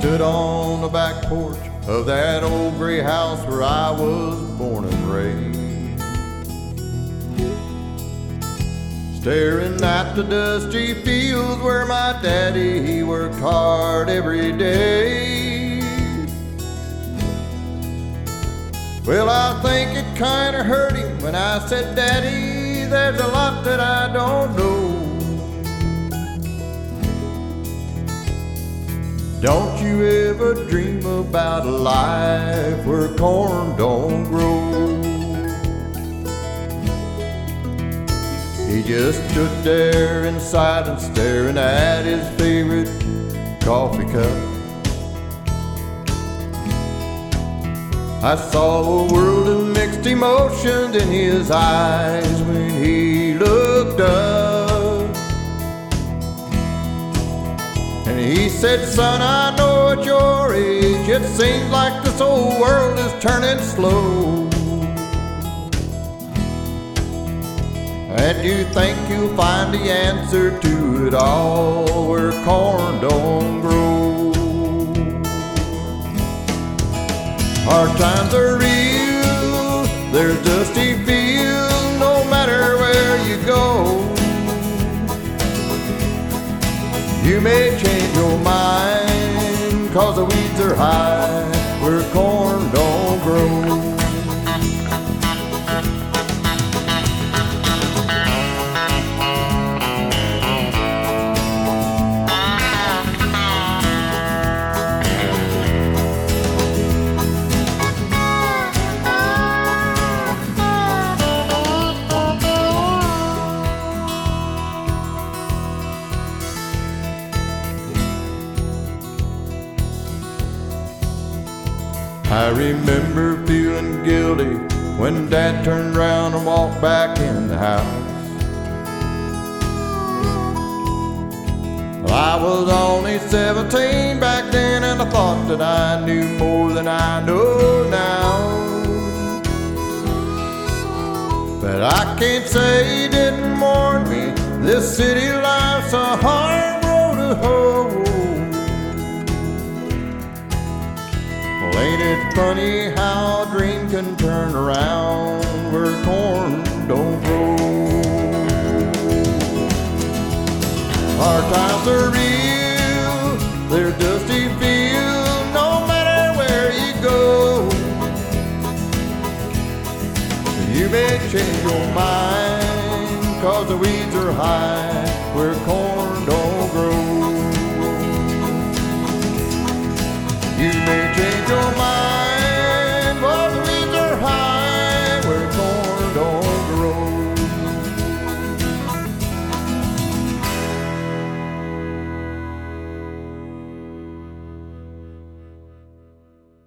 stood on the back porch of that old gray house where I was born and raised. Staring at the dusty fields where my daddy he worked hard every day. Well, I think it kinda hurt him when I said, Daddy, there's a lot that I don't know. Don't you ever dream about a life where corn don't grow? He just stood there in silence, staring at his favorite coffee cup. I saw a world of mixed emotions in his eyes when he looked said, Son, I know at your age it seems like this whole world is turning slow. And you think you'll find the answer to it all where corn don't grow. Hard times are real, there's dusty fields You may change your mind, cause the weeds are high. Where corn I remember feeling guilty when Dad turned around and walked back in the house. I was only 17 back then, and I thought that I knew more than I know now. But I can't say he didn't warn me. This city life's a hard road to hoe. Ain't it funny how a dream can turn around where corn don't grow? Our times are real, they're dusty fields, no matter where you go. You may change your mind, cause the weeds are high